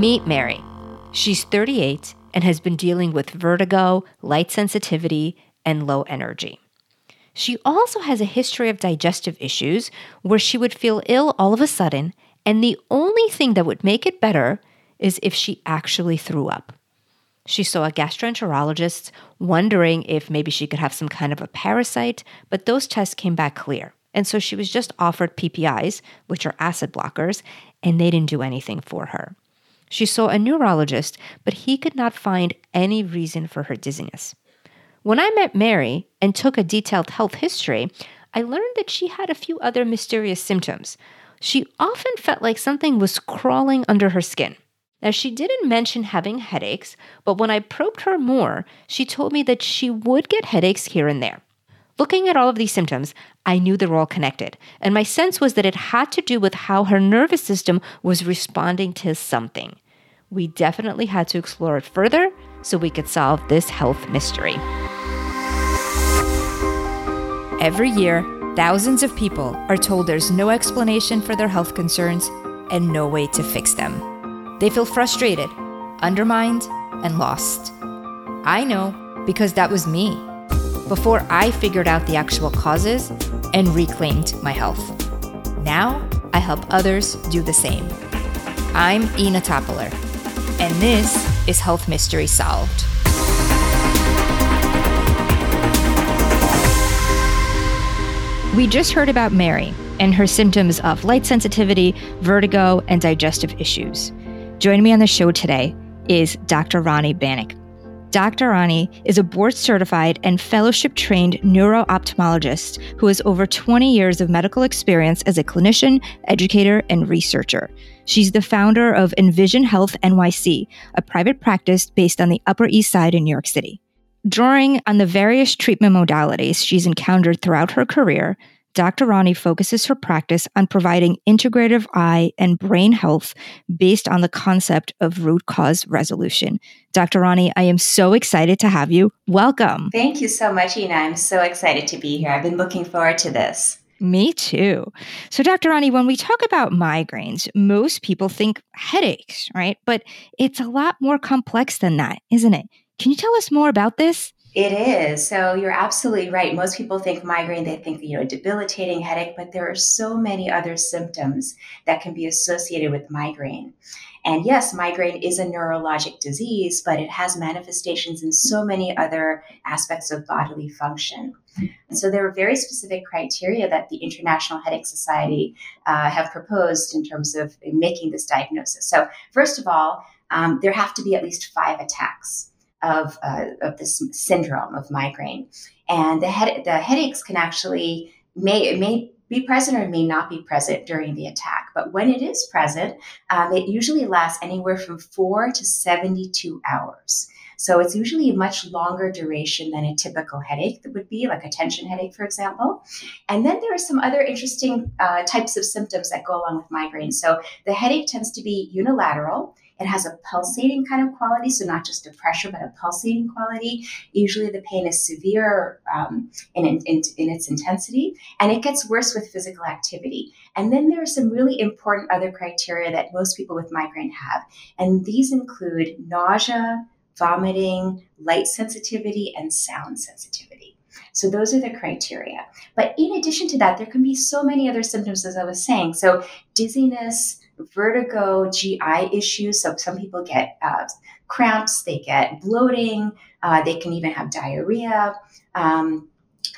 Meet Mary. She's 38 and has been dealing with vertigo, light sensitivity, and low energy. She also has a history of digestive issues where she would feel ill all of a sudden, and the only thing that would make it better is if she actually threw up. She saw a gastroenterologist wondering if maybe she could have some kind of a parasite, but those tests came back clear. And so she was just offered PPIs, which are acid blockers, and they didn't do anything for her. She saw a neurologist, but he could not find any reason for her dizziness. When I met Mary and took a detailed health history, I learned that she had a few other mysterious symptoms. She often felt like something was crawling under her skin. Now, she didn't mention having headaches, but when I probed her more, she told me that she would get headaches here and there. Looking at all of these symptoms, I knew they were all connected, and my sense was that it had to do with how her nervous system was responding to something. We definitely had to explore it further so we could solve this health mystery. Every year, thousands of people are told there's no explanation for their health concerns and no way to fix them. They feel frustrated, undermined, and lost. I know because that was me before I figured out the actual causes and reclaimed my health. Now I help others do the same. I'm Inna Topiler, and this is Health Mystery Solved. We just heard about Mary and her symptoms of light sensitivity, vertigo, and digestive issues. Joining me on the show today is Dr. Ronnie Banik. Dr. Ronnie is a board certified and fellowship trained neuro ophthalmologist who has over 20 years of medical experience as a clinician, educator, and researcher. She's the founder of Envision Health NYC, a private practice based on the Upper East Side in New York City. Drawing on the various treatment modalities she's encountered throughout her career, Dr. Ronnie focuses her practice on providing integrative eye and brain health based on the concept of root cause resolution. Dr. Ronnie, I am so excited to have you. Welcome. Thank you so much, Inna. I'm so excited to be here. I've been looking forward to this. Me too. So, Dr. Ronnie, when we talk about migraines, most people think headaches, right? But it's a lot more complex than that, isn't it? Can you tell us more about this? It is. So you're absolutely right. Most people think migraine, they think, you know, debilitating headache, but there are so many other symptoms that can be associated with migraine. And yes, migraine is a neurologic disease, but it has manifestations in so many other aspects of bodily function. And so there are very specific criteria that the International Headache Society uh, have proposed in terms of making this diagnosis. So, first of all, um, there have to be at least five attacks of, uh, of this syndrome of migraine. And the, head, the headaches can actually, may, may be present or may not be present during the attack. But when it is present, um, it usually lasts anywhere from four to 72 hours. So it's usually a much longer duration than a typical headache that would be, like a tension headache, for example. And then there are some other interesting uh, types of symptoms that go along with migraine. So the headache tends to be unilateral. It has a pulsating kind of quality, so not just a pressure, but a pulsating quality. Usually the pain is severe um, in, in, in its intensity, and it gets worse with physical activity. And then there are some really important other criteria that most people with migraine have, and these include nausea, vomiting, light sensitivity, and sound sensitivity. So those are the criteria. But in addition to that, there can be so many other symptoms, as I was saying. So dizziness, vertigo, GI issues. So some people get uh, cramps, they get bloating, uh, they can even have diarrhea. Um,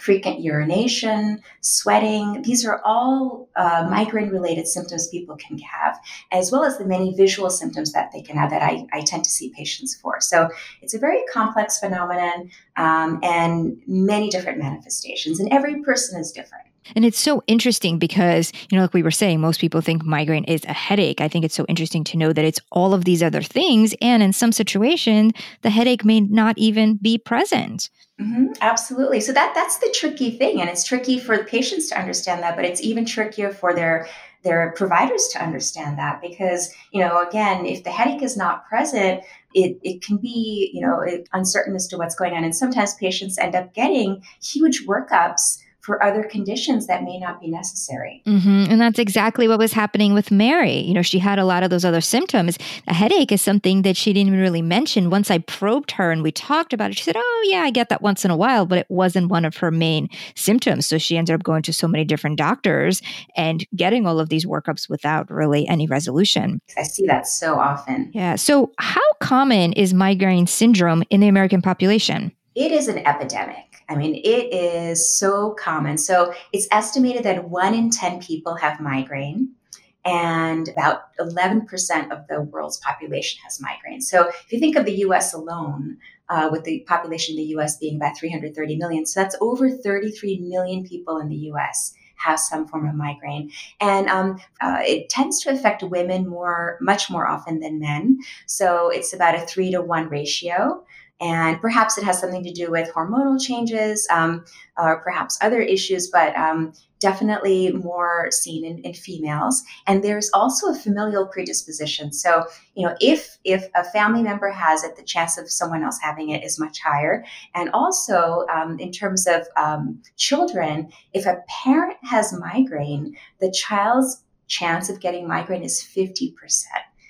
frequent urination, sweating. These are all uh, migraine related symptoms people can have, as well as the many visual symptoms that they can have that I, I tend to see patients for. So it's a very complex phenomenon um, and many different manifestations, and every person is different. And it's so interesting because, you know, like we were saying, most people think migraine is a headache. I think it's so interesting to know that it's all of these other things. And in some situations, the headache may not even be present. Mm-hmm, absolutely. So that that's the tricky thing, and it's tricky for the patients to understand that, but it's even trickier for their their providers to understand that because you know again if the headache is not present it, it can be you know uncertain as to what's going on and sometimes patients end up getting huge workups for other conditions that may not be necessary. Mm-hmm. And that's exactly what was happening with Mary. You know, she had a lot of those other symptoms. A headache is something that she didn't really mention. Once I probed her and we talked about it, she said, Oh, yeah, I get that once in a while, but it wasn't one of her main symptoms. So she ended up going to so many different doctors and getting all of these workups without really any resolution. I see that so often. Yeah. So, how common is migraine syndrome in the American population? It is an epidemic. I mean, it is so common. So it's estimated that one in 10 people have migraine, and about 11% of the world's population has migraine. So if you think of the US alone, uh, with the population in the US being about 330 million, so that's over 33 million people in the US have some form of migraine, and um, uh, it tends to affect women more, much more often than men. So it's about a three to one ratio. And perhaps it has something to do with hormonal changes um, or perhaps other issues, but um, definitely more seen in, in, females. And there's also a familial predisposition. So, you know, if if a family member has it, the chance of someone else having it is much higher. And also, um, in terms of um, children, if a parent has migraine, the child's chance of getting migraine is 50%.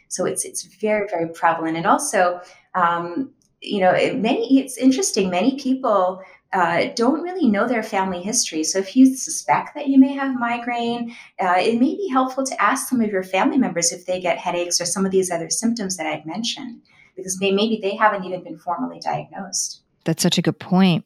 So it's it's very, very prevalent. And also, um, you know, many, it's interesting, many people uh, don't really know their family history. So if you suspect that you may have migraine, uh, it may be helpful to ask some of your family members if they get headaches or some of these other symptoms that I've mentioned, because they, maybe they haven't even been formally diagnosed. That's such a good point.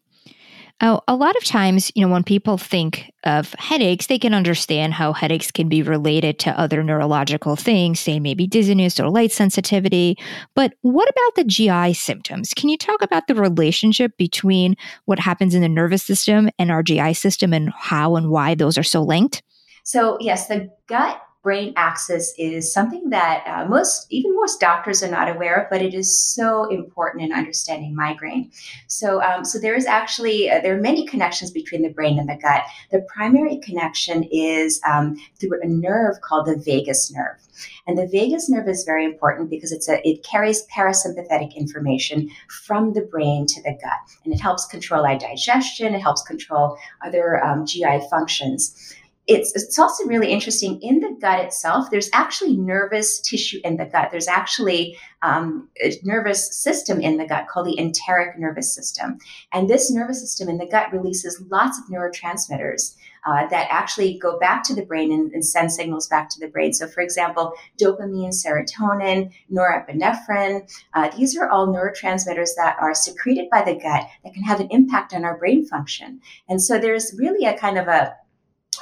Oh, a lot of times, you know, when people think of headaches, they can understand how headaches can be related to other neurological things, say maybe dizziness or light sensitivity. But what about the GI symptoms? Can you talk about the relationship between what happens in the nervous system and our GI system and how and why those are so linked? So, yes, the gut brain axis is something that uh, most, even most doctors are not aware of, but it is so important in understanding migraine. So, um, so there is actually uh, there are many connections between the brain and the gut. The primary connection is um, through a nerve called the vagus nerve. And the vagus nerve is very important because it's a, it carries parasympathetic information from the brain to the gut, and it helps control our digestion. It helps control other um, GI functions it's, it's also really interesting in the gut itself there's actually nervous tissue in the gut. There's actually um, a nervous system in the gut called the enteric nervous system. And this nervous system in the gut releases lots of neurotransmitters uh, that actually go back to the brain and, and, send signals back to the brain. So for example dopamine serotonin norepinephrine uh, these are all neurotransmitters that are secreted by the gut that can have an impact on our brain function. And so there's really a kind of a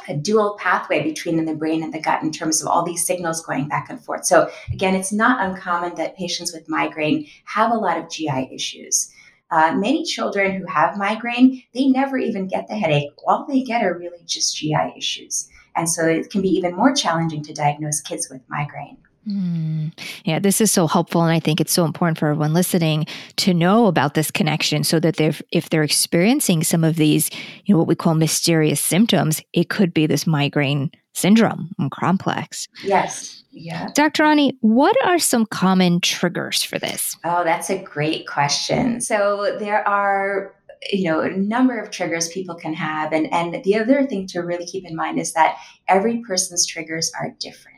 a dual pathway between the brain and the gut in terms of all these signals going back and forth. So, again, it's not uncommon that patients with migraine have a lot of GI issues. Uh, many children who have migraine, they never even get the headache. All they get are really just GI issues. And so it can be even more challenging to diagnose kids with migraine. Mm. Yeah, this is so helpful. And I think it's so important for everyone listening to know about this connection so that they're, if they're experiencing some of these, you know, what we call mysterious symptoms, it could be this migraine syndrome complex. Yes. Yeah. Dr. Rani, what are some common triggers for this? Oh, that's a great question. So there are you know a number of triggers people can have and and the other thing to really keep in mind is that every person's triggers are different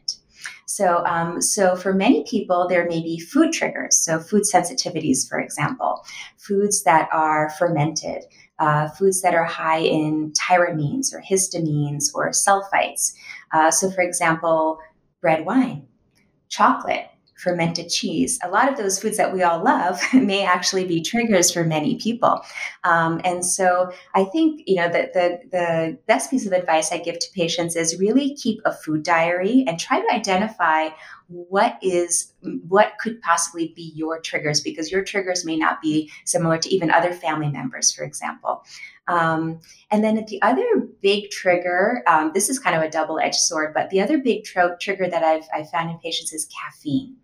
so, um, so for many people, there may be food triggers. So, food sensitivities, for example, foods that are fermented, uh, foods that are high in tyramines or histamines or sulfites. Uh, so, for example, red wine, chocolate, fermented cheese. A lot of those foods that we all love may actually be triggers for many people. Um, and so I think, you know, the, the, the best piece of advice I give to patients is really keep a food diary and try to identify what is what could possibly be your triggers because your triggers may not be similar to even other family members for example um, and then the other big trigger um, this is kind of a double-edged sword but the other big tro- trigger that I've, I've found in patients is caffeine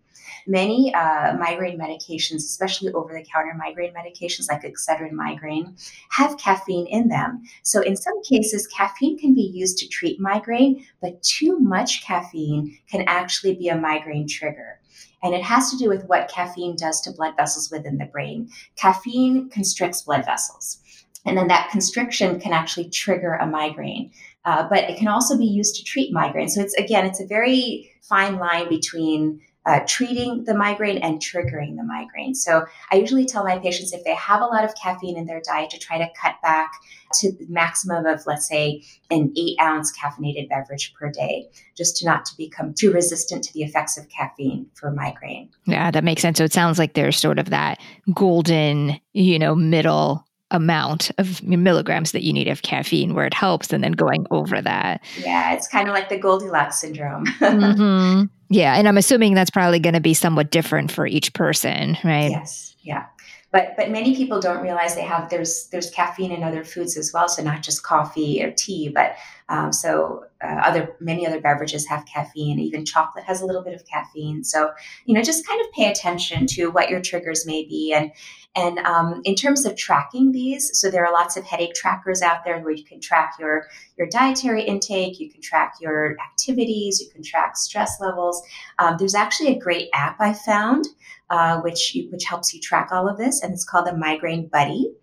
Many uh, migraine medications, especially over the counter migraine medications like Excedrin migraine, have caffeine in them. So, in some cases, caffeine can be used to treat migraine, but too much caffeine can actually be a migraine trigger. And it has to do with what caffeine does to blood vessels within the brain. Caffeine constricts blood vessels. And then that constriction can actually trigger a migraine. Uh, but it can also be used to treat migraine. So it's again, it's a very fine line between uh, treating the migraine and triggering the migraine. So I usually tell my patients if they have a lot of caffeine in their diet to try to cut back to the maximum of, let's say, an eight ounce caffeinated beverage per day, just to not to become too resistant to the effects of caffeine for migraine. Yeah, that makes sense. So it sounds like there's sort of that golden, you know, middle amount of milligrams that you need of caffeine where it helps and then going over that. Yeah, it's kind of like the Goldilocks syndrome. mm-hmm. Yeah, and I'm assuming that's probably going to be somewhat different for each person, right? Yes. Yeah. But but many people don't realize they have there's there's caffeine in other foods as well. So not just coffee or tea, but um, so uh, other many other beverages have caffeine. Even chocolate has a little bit of caffeine. So you know just kind of pay attention to what your triggers may be and and um, in terms of tracking these, so there are lots of headache trackers out there where you can track your, your dietary intake, you can track your activities, you can track stress levels. Um, there's actually a great app I found uh, which, which helps you track all of this, and it's called the Migraine Buddy.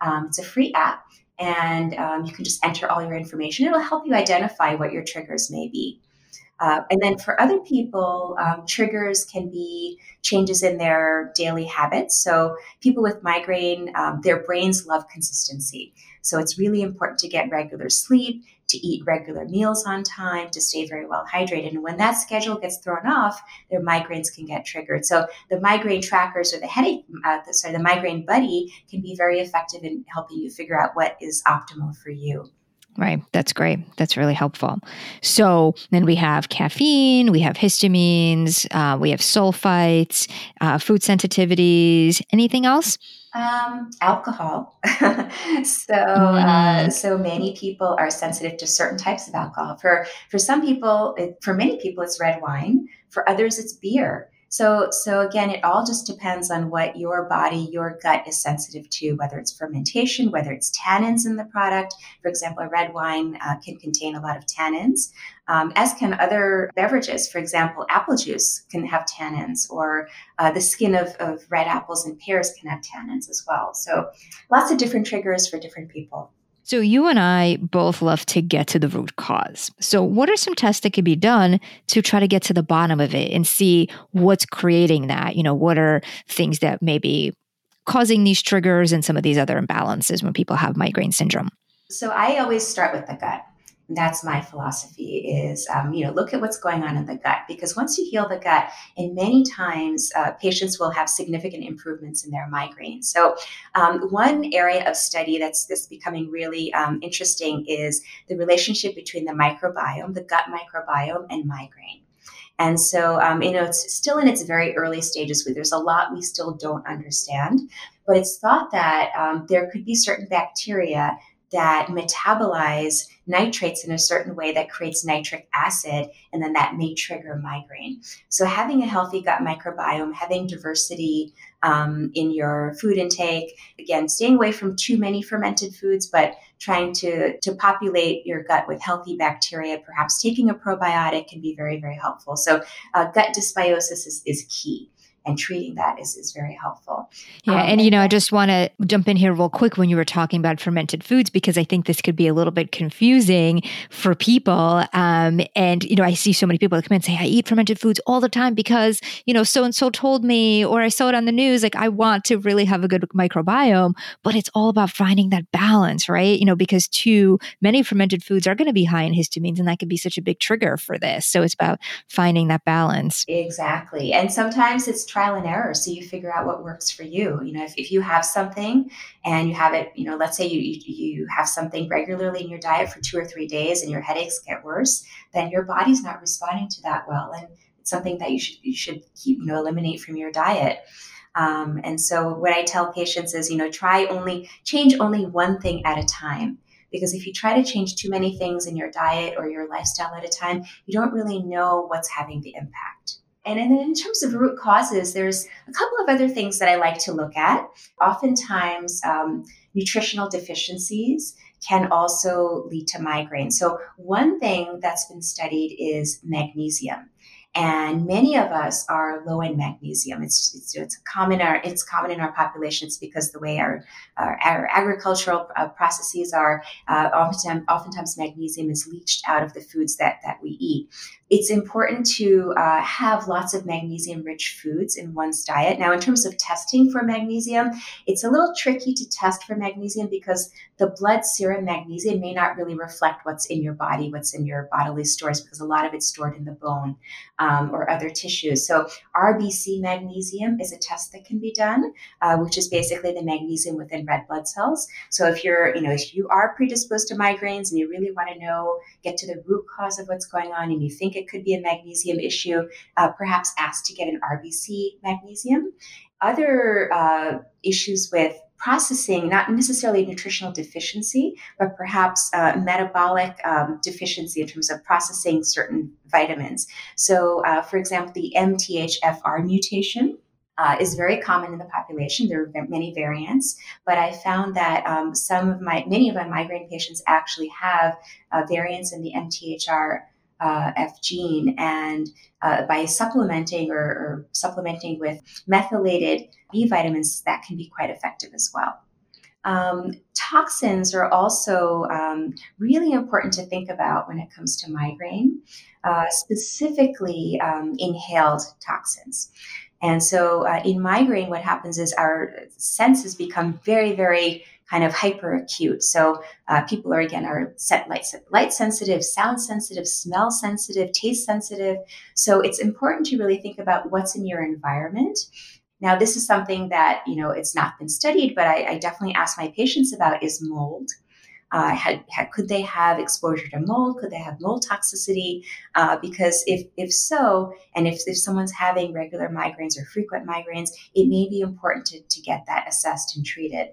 Um, it's a free app, and um, you can just enter all your information. It'll help you identify what your triggers may be. Uh, and then for other people, um, triggers can be changes in their daily habits. So people with migraine, um, their brains love consistency. So it's really important to get regular sleep, to eat regular meals on time, to stay very well hydrated. And when that schedule gets thrown off, their migraines can get triggered. So the migraine trackers or the headache, uh, sorry, the migraine buddy can be very effective in helping you figure out what is optimal for you. Right. That's great. That's really helpful. So then we have caffeine, we have histamines, uh, we have sulfites, uh, food sensitivities. Anything else? Um, alcohol. so, uh, mm. so many people are sensitive to certain types of alcohol. For for some people, it, for many people, it's red wine. For others, it's beer. So, so again, it all just depends on what your body, your gut is sensitive to, whether it's fermentation, whether it's tannins in the product. For example, a red wine uh, can contain a lot of tannins, um, as can other beverages. For example, apple juice can have tannins, or uh, the skin of, of red apples and pears can have tannins as well. So, lots of different triggers for different people. So, you and I both love to get to the root cause. So, what are some tests that can be done to try to get to the bottom of it and see what's creating that? You know, what are things that may be causing these triggers and some of these other imbalances when people have migraine syndrome? So, I always start with the gut that's my philosophy is um, you know look at what's going on in the gut because once you heal the gut and many times uh, patients will have significant improvements in their migraine so um, one area of study that's, that's becoming really um, interesting is the relationship between the microbiome the gut microbiome and migraine and so, um, you know, it's still in its very early stages. Where there's a lot we still don't understand, but it's thought that um, there could be certain bacteria that metabolize nitrates in a certain way that creates nitric acid, and then that may trigger migraine. So, having a healthy gut microbiome, having diversity um, in your food intake, again, staying away from too many fermented foods, but trying to, to populate your gut with healthy bacteria, perhaps taking a probiotic can be very, very helpful. So, uh, gut dysbiosis is, is key and treating that is, is very helpful. Yeah. Um, and, you know, I just want to jump in here real quick when you were talking about fermented foods, because I think this could be a little bit confusing for people. Um, and, you know, I see so many people that come in and say, I eat fermented foods all the time because, you know, so and so told me, or I saw it on the news. Like, I want to really have a good microbiome, but it's all about finding that balance, right? You know, because too many fermented foods are going to be high in histamines, and that could be such a big trigger for this. So it's about finding that balance. Exactly. And sometimes it's trial and error so you figure out what works for you. You know if, if you have something and you have it you know let's say you, you have something regularly in your diet for two or three days and your headaches get worse then your body's not responding to that well and it's something that you should you should keep you know eliminate from your diet. Um, and so what i tell patients is you know try only change only one thing at a time because if you try to change too many things in your diet or your lifestyle at a time you don't really know what's having the impact and then in terms of root causes, there's a couple of other things that I like to look at. Oftentimes, um, nutritional deficiencies can also lead to migraine. So, one thing that's been studied is magnesium. and many of us are low in magnesium. It's, it's, it's common our it's common in our populations because the way our our, our agricultural uh, processes are uh, oftentimes oftentimes magnesium is leached out of the foods that that we eat it's important to uh, have lots of magnesium rich foods in one's diet. Now, in terms of testing for magnesium, it's a little tricky to test for magnesium because the blood serum magnesium may not really reflect what's in your body, what's in your bodily stores, because a lot of it's stored in the bone um, or other tissues. So, RBC magnesium is a test that can be done, uh, which is basically the magnesium within red blood cells. So, if you're, you know, if you are predisposed to migraines and you really want to know, get to the root cause of what's going on, and you think it could be a magnesium issue, uh, perhaps ask to get an RBC magnesium. Other uh, issues with processing, not necessarily nutritional deficiency, but perhaps uh, metabolic um, deficiency in terms of processing certain vitamins. So, uh, for example, the MTHFR mutation. Uh, is very common in the population. There are many variants, but I found that um, some of my, many of my migraine patients actually have uh, variants in the MTHR uh, F gene, and uh, by supplementing or, or, supplementing with methylated B vitamins, that can be quite effective as well. Um, toxins are also um, really important to think about when it comes to migraine, uh, specifically um, inhaled toxins. And so uh, in migraine, what happens is our senses become very, very kind of hyper acute. So uh, people are again are set light light sensitive, sound sensitive, smell sensitive, taste sensitive. So it's important to really think about what's in your environment. Now, this is something that you know it's not been studied, but I, I definitely ask my patients about is mold. Uh, had, had, could they have exposure to mold? Could they have mold toxicity? Uh, because if if so, and if, if someone's having regular migraines or frequent migraines, it may be important to, to get that assessed and treated.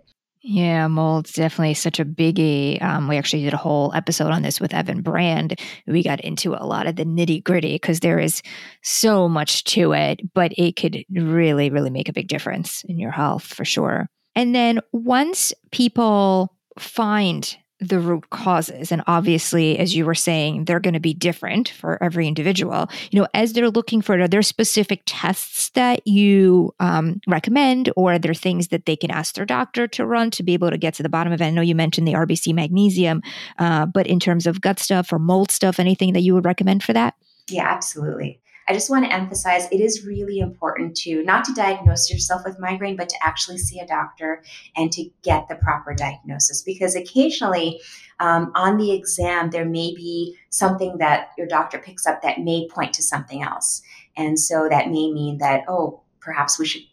Yeah, mold's definitely such a biggie. Um, we actually did a whole episode on this with Evan Brand. We got into a lot of the nitty gritty because there is so much to it, but it could really, really make a big difference in your health for sure. And then once people find the root causes. And obviously as you were saying they're going to be different for every individual. You know as they're looking for it are there specific tests that you um, recommend or are there things that they can ask their doctor to run to be able to get to the bottom of it? I know you mentioned the rbc magnesium uh, but in terms of gut stuff or mold stuff anything that you would recommend for that? Yeah absolutely I just want to emphasize it is really important to not to diagnose yourself with migraine, but to actually see a doctor and to get the proper diagnosis. Because occasionally um, on the exam, there may be something that your doctor picks up that may point to something else. And so that may mean that, oh, perhaps we should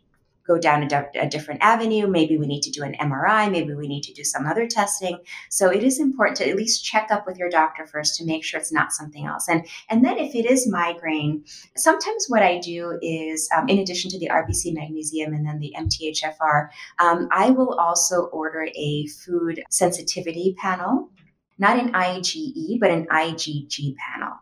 go down a, different avenue. Maybe we need to do an MRI. Maybe we need to do some other testing. So it is important to at least check up with your doctor first to make sure it's not something else. And and then if it is migraine, sometimes what I do is, um, in addition to the RBC magnesium and then the MTHFR, um, I will also order a food sensitivity panel, not an IgE, but an IgG panel.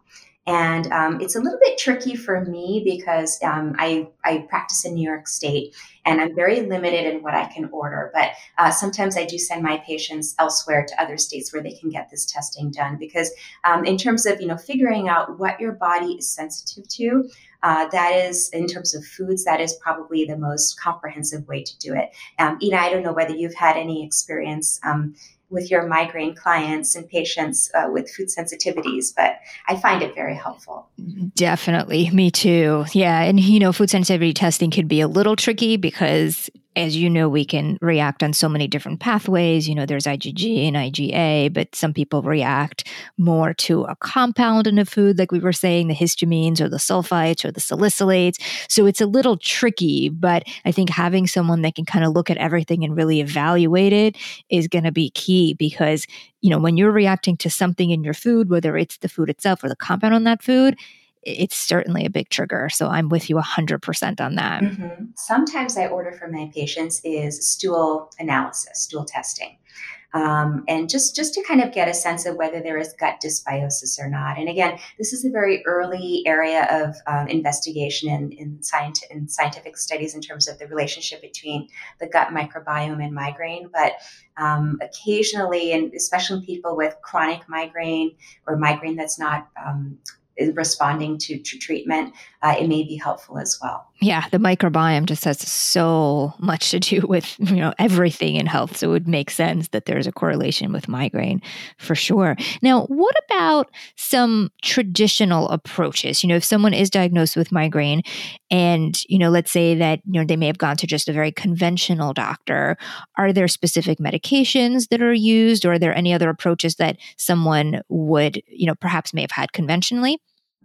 And um, it's a little bit tricky for me because um, I, I practice in New York State and I'm very limited in what I can order. But uh, sometimes I do send my patients elsewhere to other states where they can get this testing done. Because um, in terms of you know figuring out what your body is sensitive to, uh, that is in terms of foods that is probably the most comprehensive way to do it. Um, Inna, I don't know whether you've had any experience um, with your migraine clients and patients uh, with food sensitivities, but I find it very helpful. Definitely. Me too. Yeah. And, you know, food sensitivity testing could be a little tricky because as you know, we can react on so many different pathways. You know, there's IgG and IgA, but some people react more to a compound in a food, like we were saying, the histamines or the sulfites or the salicylates. So it's a little tricky, but I think having someone that can kind of look at everything and really evaluate it is going to be key because, you know, when you're reacting to something in your food, whether it's the food itself or the compound on that food, it's certainly a big trigger. So I'm with you 100% on that. Mm-hmm. Sometimes I order for my patients is stool analysis, stool testing. Um, and just just to kind of get a sense of whether there is gut dysbiosis or not. And again, this is a very early area of um, investigation in, in, scient- in, scientific studies in terms of the relationship between the gut microbiome and migraine. But um, occasionally, and especially people with chronic migraine or migraine that's not um, responding to, to treatment, uh, it may be helpful as well. Yeah, the microbiome just has so much to do with you know everything in health, so it would make sense that there's a correlation with migraine for sure. Now, what about some traditional approaches? You know, if someone is diagnosed with migraine, and you know, let's say that you know they may have gone to just a very conventional doctor, are there specific medications that are used, or are there any other approaches that someone would you know perhaps may have had conventionally?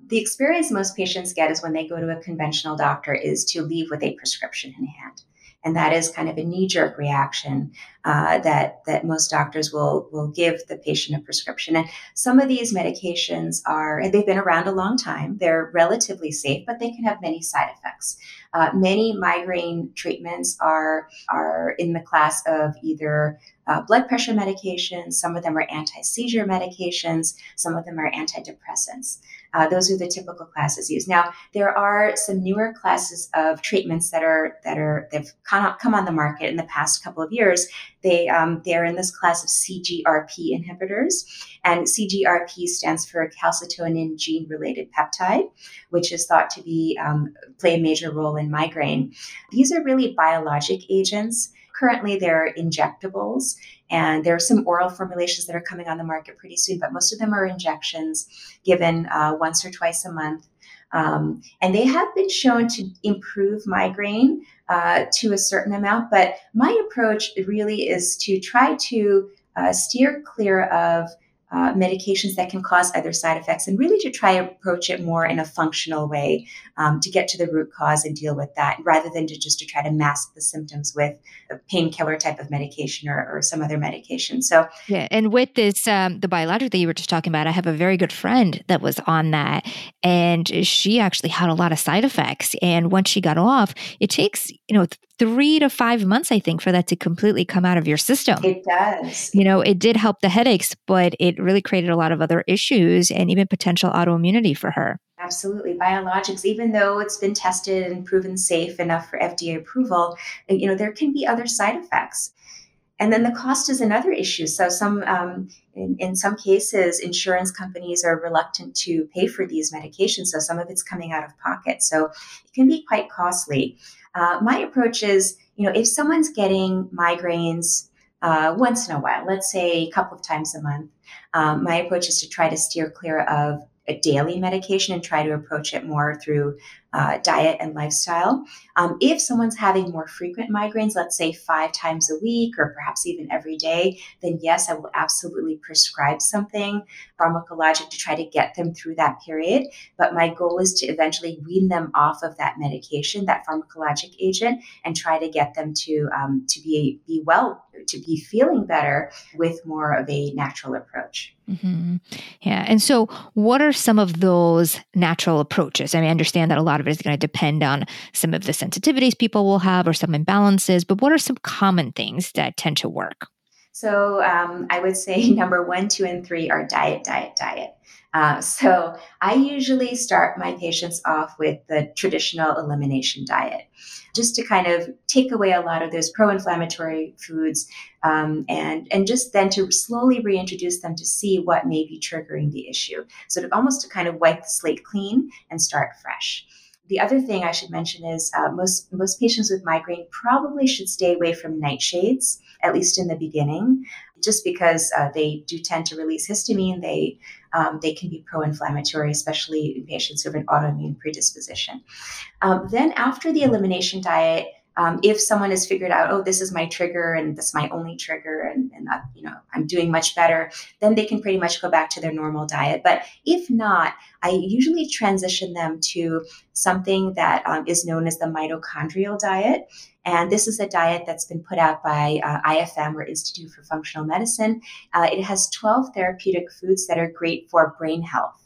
the experience most patients get is when they go to a conventional doctor is to leave with a prescription in hand and that is kind of a knee-jerk reaction uh, that that most doctors will will give the patient a prescription. And some of these medications are they've been around a long time. They're relatively safe, but they can have many side effects. Uh, many migraine treatments are are in the class of either uh, blood pressure medications. Some of them are anti seizure medications. Some of them are antidepressants. Uh, those are the typical classes used. Now, there are some newer classes of treatments that are that are they've come on the market in the past couple of years. They um, they're in this class of CGRP inhibitors, and CGRP stands for calcitonin gene related peptide, which is thought to be um, play a major role in migraine. These are really biologic agents Currently, they're injectables, and there are some oral formulations that are coming on the market pretty soon, but most of them are injections given uh, once or twice a month. Um, and they have been shown to improve migraine uh, to a certain amount, but my approach really is to try to uh, steer clear of uh, medications that can cause other side effects and really to try to approach it more in a functional way um, to get to the root cause and deal with that rather than to just to try to mask the symptoms with a painkiller type of medication or, or, some other medication. So yeah and with this um, the biologic that you were just talking about i have a very good friend that was on that and she actually had a lot of side effects and once she got off it takes you know three to five months, I think, for that to completely come out of your system. It does. You know, it did help the headaches, but it really created a lot of other issues and even potential autoimmunity for her. Absolutely. Biologics, even though it's been tested and proven safe enough for FDA approval, you know, there can be other side effects. And then the cost is another issue. So some, um, in, in some cases, insurance companies are reluctant to pay for these medications. So some of it's coming out of pocket. So it can be quite costly. Uh, my approach is, you know, if someone's getting migraines uh, once in a while, let's say a couple of times a month, um, my approach is to try to steer clear of a daily medication and try to approach it more through uh, diet and lifestyle. Um, if someone's having more frequent migraines, let's say five times a week or perhaps even every day, then yes, I will absolutely prescribe something pharmacologic to try to get them through that period. But my goal is to eventually wean them off of that medication, that pharmacologic agent, and try to get them to um, to be be well, to be feeling better with more of a natural approach. Mm-hmm. Yeah. And so, what are some of those natural approaches? I mean, I understand that a lot of it is going to depend on some of the sensitivities people will have or some imbalances, but what are some common things that tend to work? So, um, I would say number one, two, and three are diet, diet, diet. Uh, so I usually start my patients off with the traditional elimination diet, just to kind of take away a lot of those pro-inflammatory foods, um, and and just then to slowly reintroduce them to see what may be triggering the issue. So to almost to kind of wipe the slate clean and start fresh. The other thing I should mention is uh, most most patients with migraine probably should stay away from nightshades, at least in the beginning, just because uh, they do tend to release histamine. They um, they can be pro-inflammatory, especially in patients who have an autoimmune predisposition. Um, then after the elimination diet, um, if someone has figured out, oh, this is my trigger and this is my only trigger, and, and you know I'm doing much better, then they can pretty much go back to their normal diet. But if not, I usually transition them to something that um, is known as the mitochondrial diet. And this is a diet that's been put out by uh, IFM or Institute for Functional Medicine. Uh, it has 12 therapeutic foods that are great for brain health.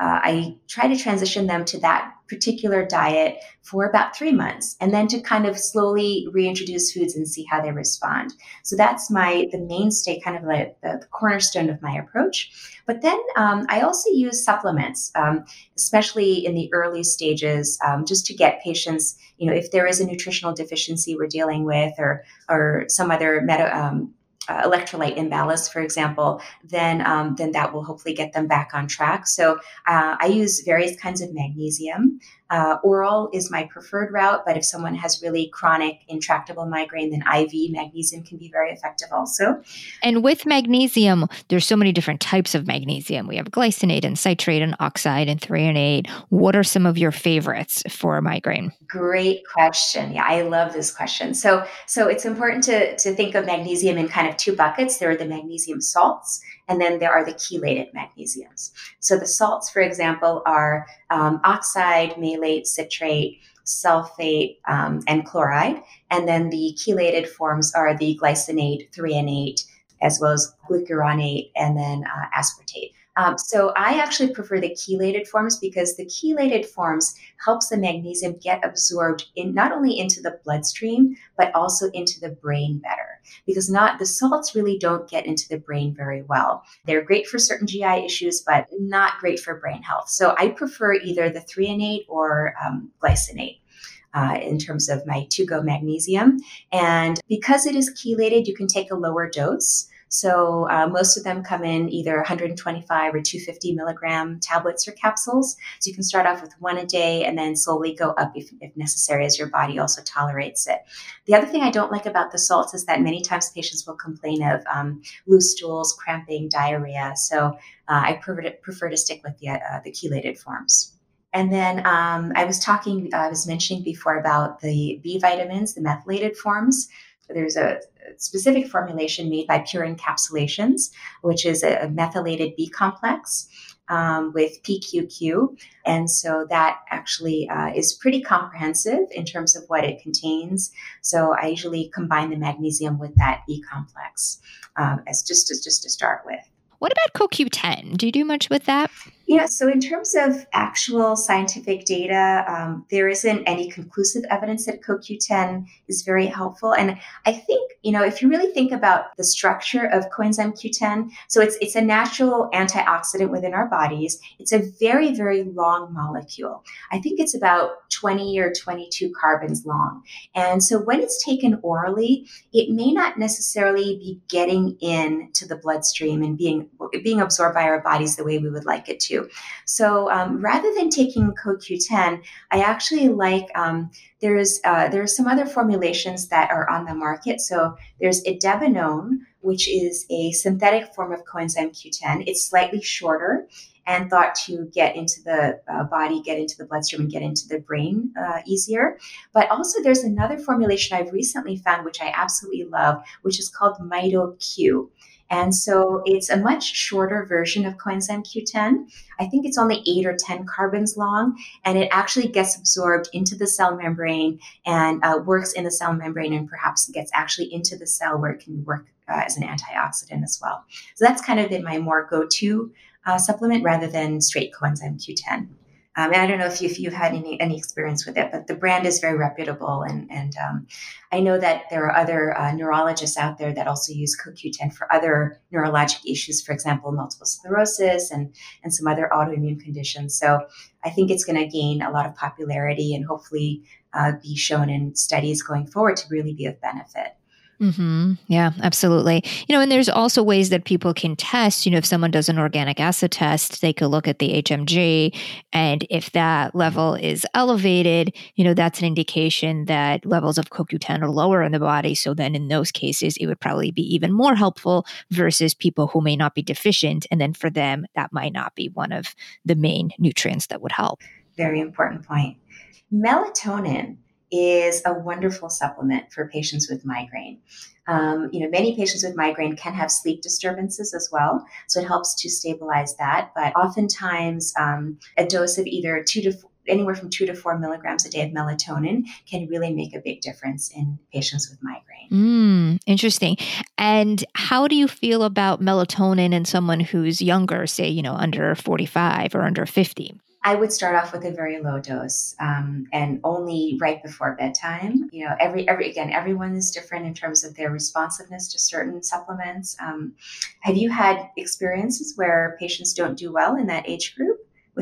Uh, I try to transition them to that particular diet for about three months and then to kind of slowly reintroduce foods and see how they respond. So that's my the mainstay, kind of like the, the cornerstone of my approach. But then um, I also use supplements, um, especially in the early stages, um, just to get patients, you know, if there is a nutritional deficiency we're dealing with or or some other meta, um, uh, electrolyte imbalance, for example, then um, then that will hopefully get them back on track. So uh, I use various kinds of magnesium. Uh, oral is my preferred route, but if someone has really chronic, intractable migraine, then IV magnesium can be very effective also. And with magnesium, there's so many different types of magnesium. We have glycinate and citrate and oxide and threonate. What are some of your favorites for migraine? Great question. Yeah, I love this question. So, so it's important to to think of magnesium in kind of two buckets. There are the magnesium salts, and then there are the chelated magnesiums. So the salts, for example, are um, oxide, malate, citrate, sulfate, um, and chloride. And then the chelated forms are the glycinate, threonate, as well as glucuronate, and then uh, aspartate. Um, so I actually prefer the chelated forms because the chelated forms helps the magnesium get absorbed in not only into the bloodstream but also into the brain better because not the salts really don't get into the brain very well. They're great for certain GI issues but not great for brain health. So I prefer either the threonate or um, glycinate. Uh, in terms of my to go magnesium. And because it is chelated, you can take a lower dose. So uh, most of them come in either 125 or 250 milligram tablets or capsules. So you can start off with one a day and then slowly go up if, if necessary as your body also tolerates it. The other thing I don't like about the salts is that many times patients will complain of um, loose stools, cramping, diarrhea. So uh, I prefer to, prefer to stick with the, uh, the chelated forms. And then um, I was talking, I was mentioning before about the B vitamins, the methylated forms. There's a specific formulation made by Pure Encapsulations, which is a methylated B complex. Um, with PQQ. And so that actually uh, is pretty comprehensive in terms of what it contains. So I usually combine the magnesium with that B complex um, as just, as just to start with. What about CoQ10? Do you do much with that? Yeah, so in terms of actual scientific data, um, there isn't any conclusive evidence that CoQ10 is very helpful. And I think, you know, if you really think about the structure of coenzyme Q10, so it's it's a natural antioxidant within our bodies. It's a very, very long molecule. I think it's about 20 or 22 carbons long. And so when it's taken orally, it may not necessarily be getting into the bloodstream and being being absorbed by our bodies the way we would like it to. So um, rather than taking CoQ10, I actually like um, there's uh, there's some other formulations that are on the market. So there's idebenone, which is a synthetic form of coenzyme Q10. It's slightly shorter and thought to get into the uh, body, get into the bloodstream, and get into the brain uh, easier. But also, there's another formulation I've recently found, which I absolutely love, which is called MitoQ. And so it's a much shorter version of coenzyme Q10. I think it's only eight or 10 carbons long, and it actually gets absorbed into the cell membrane and uh, works in the cell membrane and perhaps gets actually into the cell where it can work uh, as an antioxidant as well. So that's kind of been my more go to uh, supplement rather than straight coenzyme Q10. Um, and I don't know if, you, if you've had any, any experience with it, but the brand is very reputable. And, and um, I know that there are other uh, neurologists out there that also use CoQ10 for other neurologic issues, for example, multiple sclerosis and, and some other autoimmune conditions. So I think it's going to gain a lot of popularity and hopefully uh, be shown in studies going forward to really be of benefit. Mm-hmm. Yeah, absolutely. You know, and there's also ways that people can test. You know, if someone does an organic acid test, they could look at the HMG, and if that level is elevated, you know, that's an indication that levels of CoQ10 are lower in the body. So then, in those cases, it would probably be even more helpful versus people who may not be deficient, and then for them, that might not be one of the main nutrients that would help. Very important point. Melatonin is a wonderful supplement for patients with migraine. Um, you know, many patients with migraine can have sleep disturbances as well, so it helps to stabilize that. But oftentimes, um, a dose of either two to anywhere from two to four milligrams a day of melatonin can really make a big difference in patients with migraine. Mm, interesting. And how do you feel about melatonin in someone who's younger, say, you know, under 45 or under 50? I would start off with a very low dose um, and only right before bedtime. You know, every every again, everyone is different in terms of their responsiveness to certain supplements. Um, have you had experiences where patients don't do well in that age group?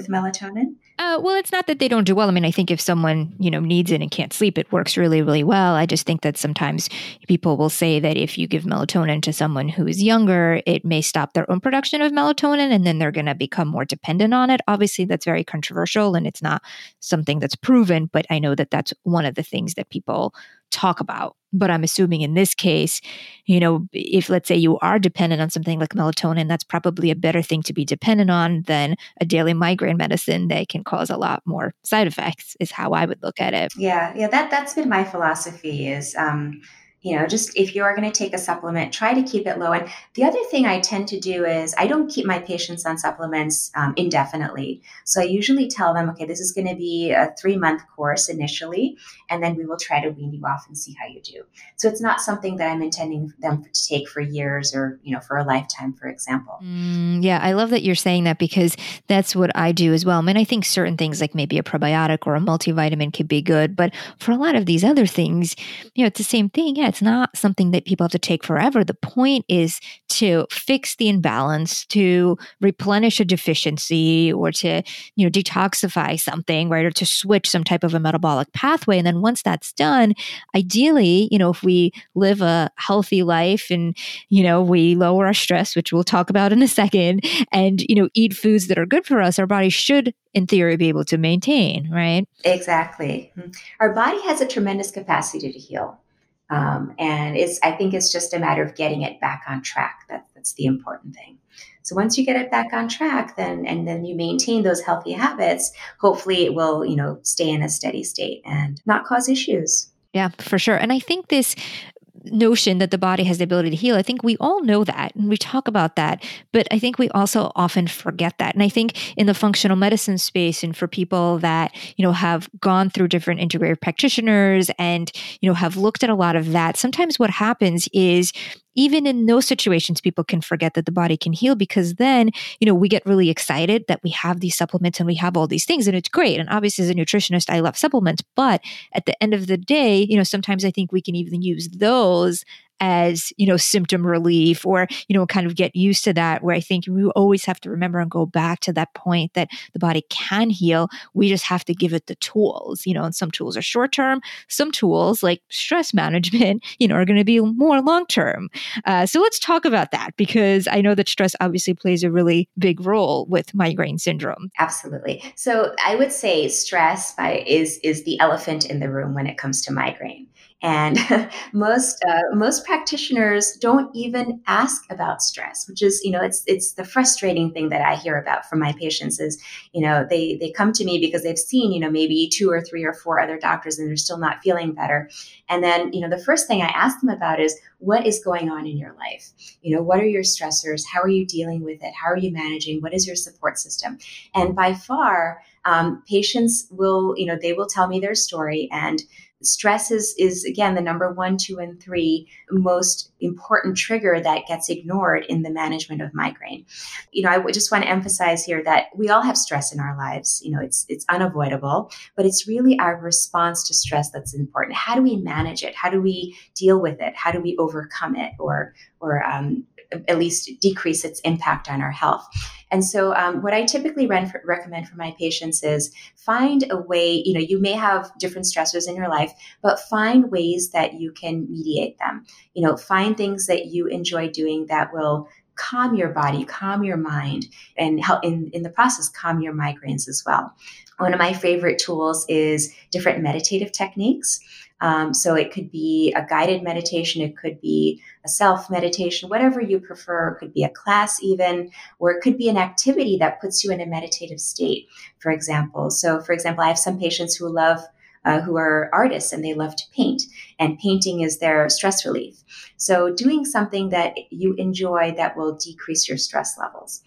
With melatonin? Uh, well, it's not that they don't do well. I mean, I think if someone you know needs it and can't sleep, it works really, really well. I just think that sometimes people will say that if you give melatonin to someone who is younger, it may stop their own production of melatonin, and then they're going to become more dependent on it. Obviously, that's very controversial, and it's not something that's proven. But I know that that's one of the things that people talk about. But I'm assuming in this case, you know, if let's say you are dependent on something like melatonin, that's probably a better thing to be dependent on than a daily migraine medicine that can cause a lot more side effects, is how I would look at it. Yeah, yeah, that that's been my philosophy is um you know, just if you are going to take a supplement, try to keep it low. And the other thing I tend to do is I don't keep my patients on supplements um, indefinitely. So I usually tell them, okay, this is going to be a three month course initially, and then we will try to wean you off and see how you do. So it's not something that I'm intending them to take for years or, you know, for a lifetime, for example. Mm, yeah, I love that you're saying that because that's what I do as well. I mean, I think certain things like maybe a probiotic or a multivitamin could be good, but for a lot of these other things, you know, it's the same thing. Yeah, it's not something that people have to take forever. The point is to fix the imbalance, to replenish a deficiency, or to, you know, detoxify something, right? Or to switch some type of a metabolic pathway. And then once that's done, ideally, you know, if we live a healthy life and, you know, we lower our stress, which we'll talk about in a second, and, you know, eat foods that are good for us, our body should in theory be able to maintain right exactly mm-hmm. our body has a tremendous capacity to heal um, and it's, I think it's just a matter of getting it back on track. That, that's the important thing. So once you get it back on track, then and then you maintain those healthy habits, hopefully it will, you know, stay in a steady state and not cause issues. Yeah, for sure. And I think this notion that the body has the ability to heal. I think we all know that and we talk about that, but I think we also often forget that. And I think in the functional medicine space and for people that, you know, have gone through different integrative practitioners and, you know, have looked at a lot of that, sometimes what happens is even in those situations, people can forget that the body can heal because then, you know, we get really excited that we have these supplements and we have all these things and it's great. And obviously, as a nutritionist, I love supplements. But at the end of the day, you know, sometimes I think we can even use those as you know symptom relief or you know kind of get used to that where i think we always have to remember and go back to that point that the body can heal. We just have to give it the tools you know and some tools are short term some tools like stress management you know are going to be more long term uh, so let's talk about that because i know that stress obviously plays a really big role with migraine syndrome. Absolutely. So i would say stress by, is is the elephant in the room when it comes to migraine and most uh, most practitioners don't even ask about stress, which is you know it's it's the frustrating thing that I hear about from my patients is you know they they come to me because they've seen you know maybe two or three or four other doctors and they're still not feeling better, and then you know the first thing I ask them about is what is going on in your life, you know what are your stressors, how are you dealing with it, how are you managing, what is your support system, and by far um, patients will you know they will tell me their story and stress is, is again the number one two and three most important trigger that gets ignored in the management of migraine. You know i just want to emphasize here that we all have stress in our lives. You know it's it's unavoidable but it's really our response to stress that's important. How do we manage it? How do we deal with it? How do we overcome it? Or or um, at least decrease its impact on our health. And so, um, what I typically recommend for my patients is find a way, you know, you may have different stressors in your life, but find ways that you can mediate them. You know, find things that you enjoy doing that will calm your body, calm your mind, and help in, in the process calm your migraines as well. One of my favorite tools is different meditative techniques. Um, so it could be a guided meditation, it could be a self meditation, whatever you prefer. It could be a class, even, or it could be an activity that puts you in a meditative state, for example. So, for example, I have some patients who love. Uh, who are artists and they love to paint, and painting is their stress relief. So, doing something that you enjoy that will decrease your stress levels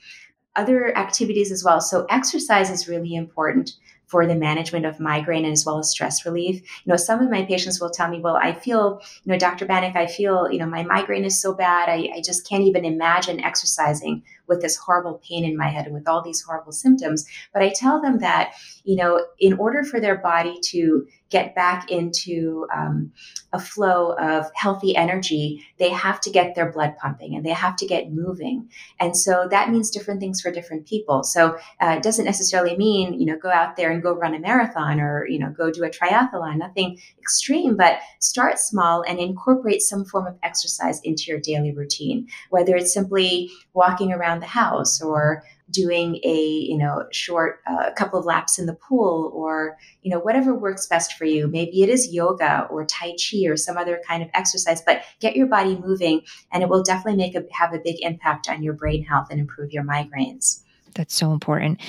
other activities as well. So exercise is really important for the management of migraine and as well as stress relief. You know, some of my patients will tell me, well, I feel, you know, Dr. Banik, I feel, you know, my migraine is so bad. I, I just can't even imagine exercising with this horrible pain in my head and with all these horrible symptoms. But I tell them that, you know, in order for their body to get back into um, a flow of healthy energy, they have to get their blood pumping and they have to get moving. And so that means different things for different people. So uh, it doesn't necessarily mean, you know, go out there and go run a marathon or, you know, go do a triathlon, nothing extreme, but start small and incorporate some form of exercise into your daily routine, whether it's simply walking around the house or doing a you know short uh, couple of laps in the pool or you know whatever works best for you maybe it is yoga or tai chi or some other kind of exercise but get your body moving and it will definitely make a have a big impact on your brain health and improve your migraines that's so important.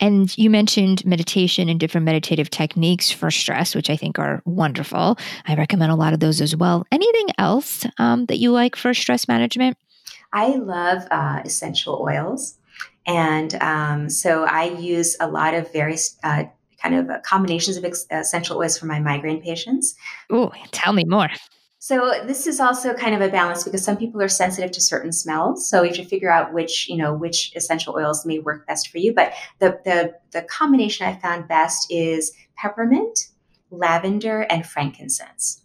And you mentioned meditation and different meditative techniques for stress, which I think are wonderful. I recommend a lot of those as well. Anything else um, that you like for stress management? I love uh, essential oils. And um, so I use a lot of various uh, kind of combinations of ex- essential oils for my migraine patients. Oh, tell me more. So this is also kind of a balance because some people are sensitive to certain smells. So you have to figure out which, you know, which essential oils may work best for you. But the the the combination I found best is peppermint, lavender, and frankincense.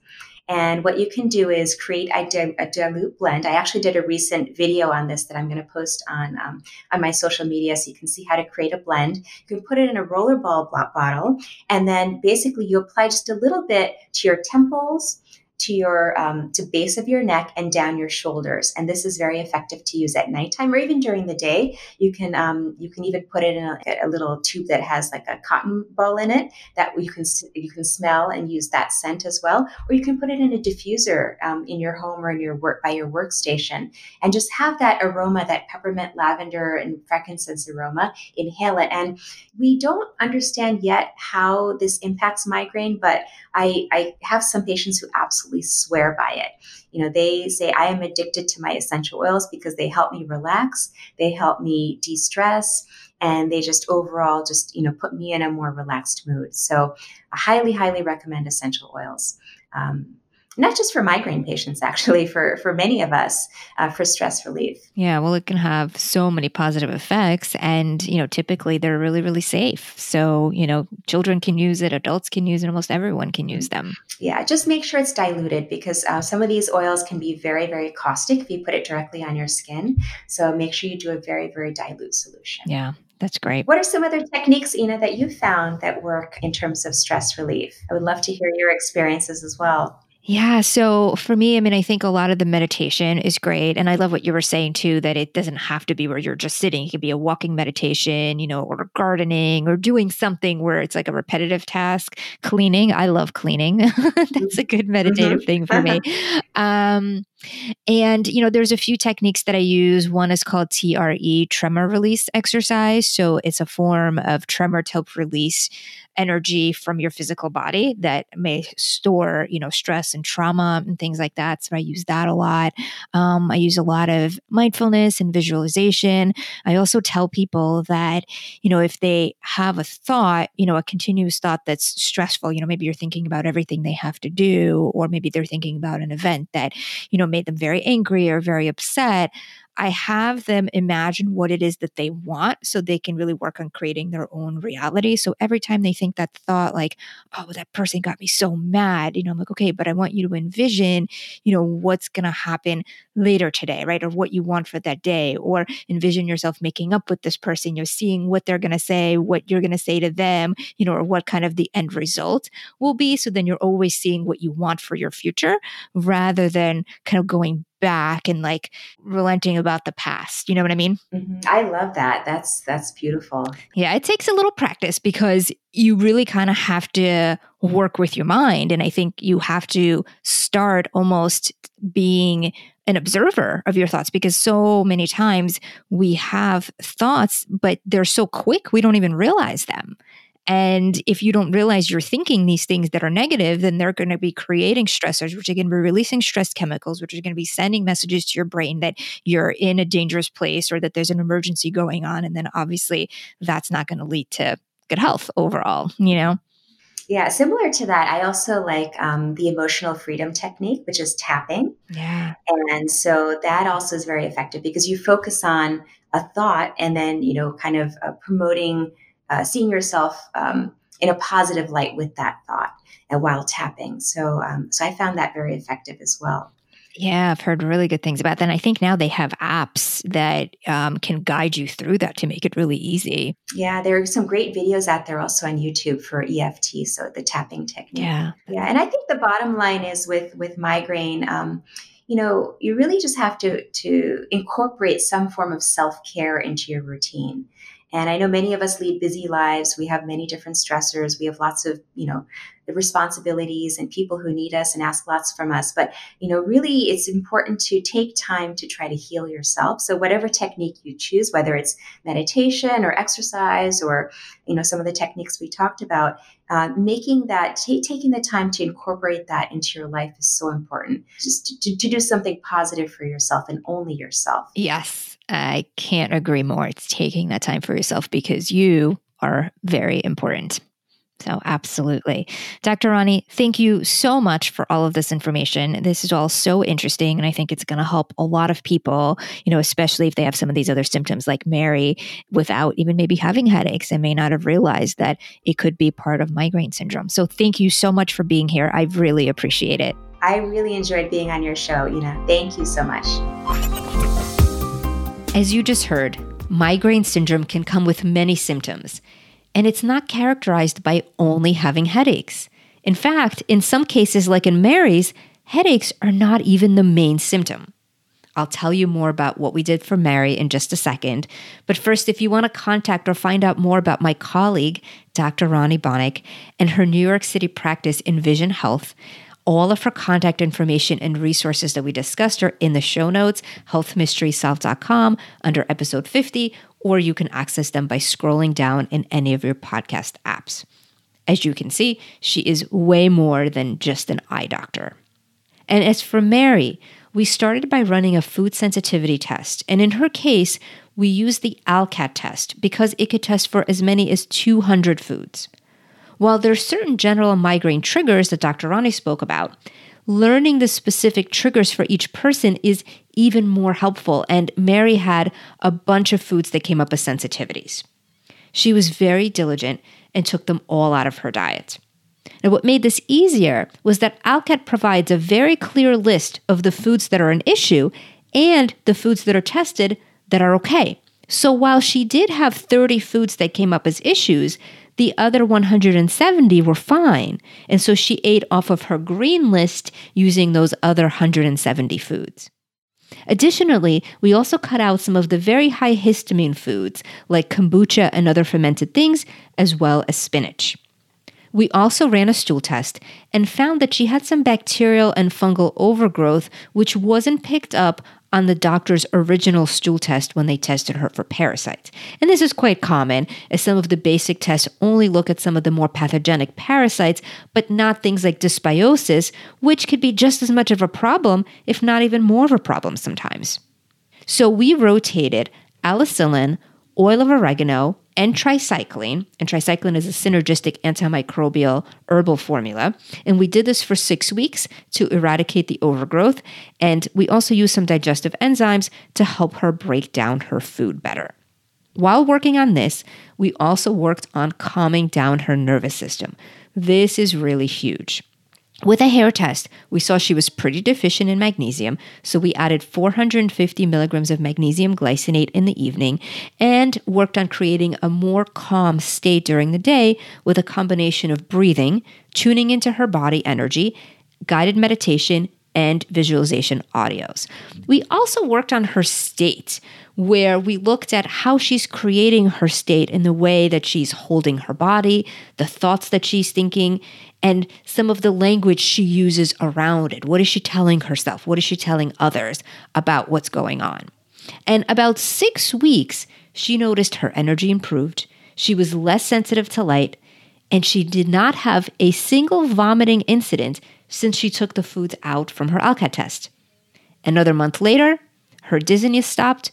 And what you can do is create a, a, dilute blend. I actually did a recent video on this that I'm going to post on um, on my social media, so you can see how to create a blend. You can put it in a rollerball bottle, and then basically you apply just a little bit to your temples, to your um, to base of your neck and down your shoulders. And this is very effective to use at nighttime or even during the day. You can um, you can even put it in a, a, little tube that has like a cotton ball in it that you can you can smell and use that scent as well. Or you can put it in a diffuser um, in your home or in your work by your workstation and just have that aroma, that peppermint, lavender, and frankincense aroma. Inhale it. And we don't understand yet how this impacts migraine, but I, I have some patients who absolutely swear by it. You know, they say, I am addicted to my essential oils because they help me relax, they help me de stress, and they just overall just, you know, put me in a more relaxed mood. So I highly, highly recommend essential oils. Um, not just for migraine patients, actually, for, for many of us uh, for stress relief. Yeah, well, it can have so many positive effects. And, you know, typically they're really, really safe. So, you know, children can use it, adults can use it, almost everyone can use them. Yeah, just make sure it's diluted because uh, some of these oils can be very, very caustic if you put it directly on your skin. So make sure you do a very, very dilute solution. Yeah, that's great. What are some other techniques, Inna, that you found that work in terms of stress relief? I would love to hear your experiences as well. Yeah. So for me, I mean, I think a lot of the meditation is great. And I love what you were saying too, that it doesn't have to be where you're just sitting. It could be a walking meditation, you know, or gardening or doing something where it's like a repetitive task. Cleaning. I love cleaning. That's a good meditative mm-hmm. thing for me. Um, and, you know, there's a few techniques that I use. One is called TRE, tremor release exercise. So it's a form of tremor to help release energy from your physical body that may store, you know, stress and trauma and things like that. So I use that a lot. Um, I use a lot of mindfulness and visualization. I also tell people that, you know, if they have a thought, you know, a continuous thought that's stressful, you know, maybe you're thinking about everything they have to do, or maybe they're thinking about an event that, you know, made them very angry or very upset, I have them imagine what it is that they want so they can really work on creating their own reality. So every time they think that thought, like, oh, that person got me so mad, you know, I'm like, okay, but I want you to envision, you know, what's going to happen later today, right? Or what you want for that day, or envision yourself making up with this person, you're seeing what they're going to say, what you're going to say to them, you know, or what kind of the end result will be. So then you're always seeing what you want for your future rather than kind of going back and like relenting about the past. You know what I mean? Mm-hmm. I love that. That's that's beautiful. Yeah, it takes a little practice because you really kind of have to work with your mind and I think you have to start almost being an observer of your thoughts because so many times we have thoughts but they're so quick we don't even realize them. And if you don't realize you're thinking these things that are negative, then they're going to be creating stressors, which are going to be releasing stress chemicals, which are going to be sending messages to your brain that you're in a dangerous place or that there's an emergency going on. And then obviously that's not going to lead to good health overall, you know? Yeah, similar to that, I also like um, the emotional freedom technique, which is tapping. Yeah. And so that also is very effective because you focus on a thought and then, you know, kind of uh, promoting, uh, seeing yourself um, in a positive light with that thought and while tapping. So, um, so I found that very effective as well. Yeah, I've heard really good things about that. And I think now they have apps that um, can guide you through that to make it really easy. Yeah, there are some great videos out there also on YouTube for EFT, so the tapping technique. Yeah, yeah, and I think the bottom line is with with migraine. Um, you know, you really just have to to incorporate some form of self care into your routine. And I know many of us lead busy lives. We have many different stressors. We have lots of, you know, the responsibilities and people who need us and ask lots from us. But, you know, really it's important to take time to try to heal yourself. So whatever technique you choose, whether it's meditation or exercise or, you know, some of the techniques we talked about, uh, making that, t- taking the time to incorporate that into your life is so important. Just to, to do something positive for yourself and only yourself. Yes. I can't agree more. It's taking that time for yourself because you are very important. So, absolutely. Dr. Rani, thank you so much for all of this information. This is all so interesting, and I think it's going to help a lot of people, you know, especially if they have some of these other symptoms like Mary, without even maybe having headaches and may not have realized that it could be part of migraine syndrome. So, thank you so much for being here. I really appreciate it. I really enjoyed being on your show, Inna. Thank you so much. As you just heard, migraine syndrome can come with many symptoms, and it's not characterized by only having headaches. In fact, in some cases, like in Mary's, headaches are not even the main symptom. I'll tell you more about what we did for Mary in just a second. But first, if you want to contact or find out more about my colleague, Dr. Ronnie Banik, and her New York City practice Envision Health, all of her contact information and resources that we discussed are in the show notes, healthmysterysolved.com under episode 50, or you can access them by scrolling down in any of your podcast apps. As you can see, she is way more than just an eye doctor. And as for Mary, we started by running a food sensitivity test. And in her case, we used the ALCAT test because it could test for as many as 200 foods. While there are certain general migraine triggers that Dr. Rani spoke about, learning the specific triggers for each person is even more helpful. And Mary had a bunch of foods that came up as sensitivities. She was very diligent and took them all out of her diet. And what made this easier was that ALCAT provides a very clear list of the foods that are an issue and the foods that are tested that are okay. So while she did have 30 foods that came up as issues, the other 170 were fine. And so she ate off of her green list using those other 170 foods. Additionally, we also cut out some of the very high histamine foods like kombucha and other fermented things, as well as spinach. We also ran a stool test and found that she had some bacterial and fungal overgrowth, which wasn't picked up on the doctor's original stool test when they tested her for parasites. And this is quite common, as some of the basic tests only look at some of the more pathogenic parasites, but not things like dysbiosis, which could be just as much of a problem, if not even more of a problem sometimes. So we rotated alicillin, oil of oregano, and tricycline. And tricycline is a synergistic antimicrobial herbal formula. And we did this for six weeks to eradicate the overgrowth. And we also used some digestive enzymes to help her break down her food better. While working on this, we also worked on calming down her nervous system. This is really huge. With a hair test, we saw she was pretty deficient in magnesium, so we added 450 milligrams of magnesium glycinate in the evening and worked on creating a more calm state during the day with a combination of breathing, tuning into her body energy, guided meditation, and visualization audios. We also worked on her state, where we looked at how she's creating her state in the way that she's holding her body, the thoughts that she's thinking, and some of the language she uses around it. What is she telling herself? What is she telling others about what's going on? And about six weeks, she noticed her energy improved. She was less sensitive to light, and she did not have a single vomiting incident since she took the foods out from her ALCAT test. Another month later, her dizziness stopped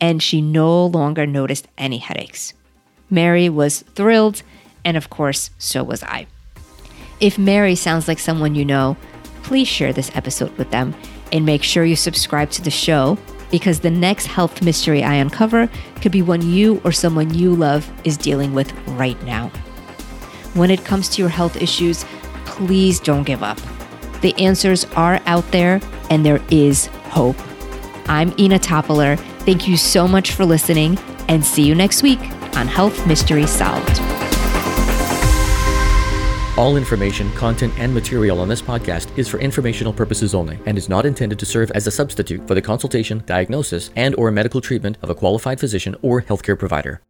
and she no longer noticed any headaches. Mary was thrilled, and of course, so was I. If Mary sounds like someone you know, please share this episode with them and make sure you subscribe to the show because the next health mystery I uncover could be one you or someone you love is dealing with right now. When it comes to your health issues, please don't give up. The answers are out there and there is hope. I'm Inna Topiler. Thank you so much for listening and see you next week on Health Mystery Solved. All information, content, and material on this podcast is for informational purposes only and is not intended to serve as a substitute for the consultation, diagnosis, and or medical treatment of a qualified physician or healthcare provider.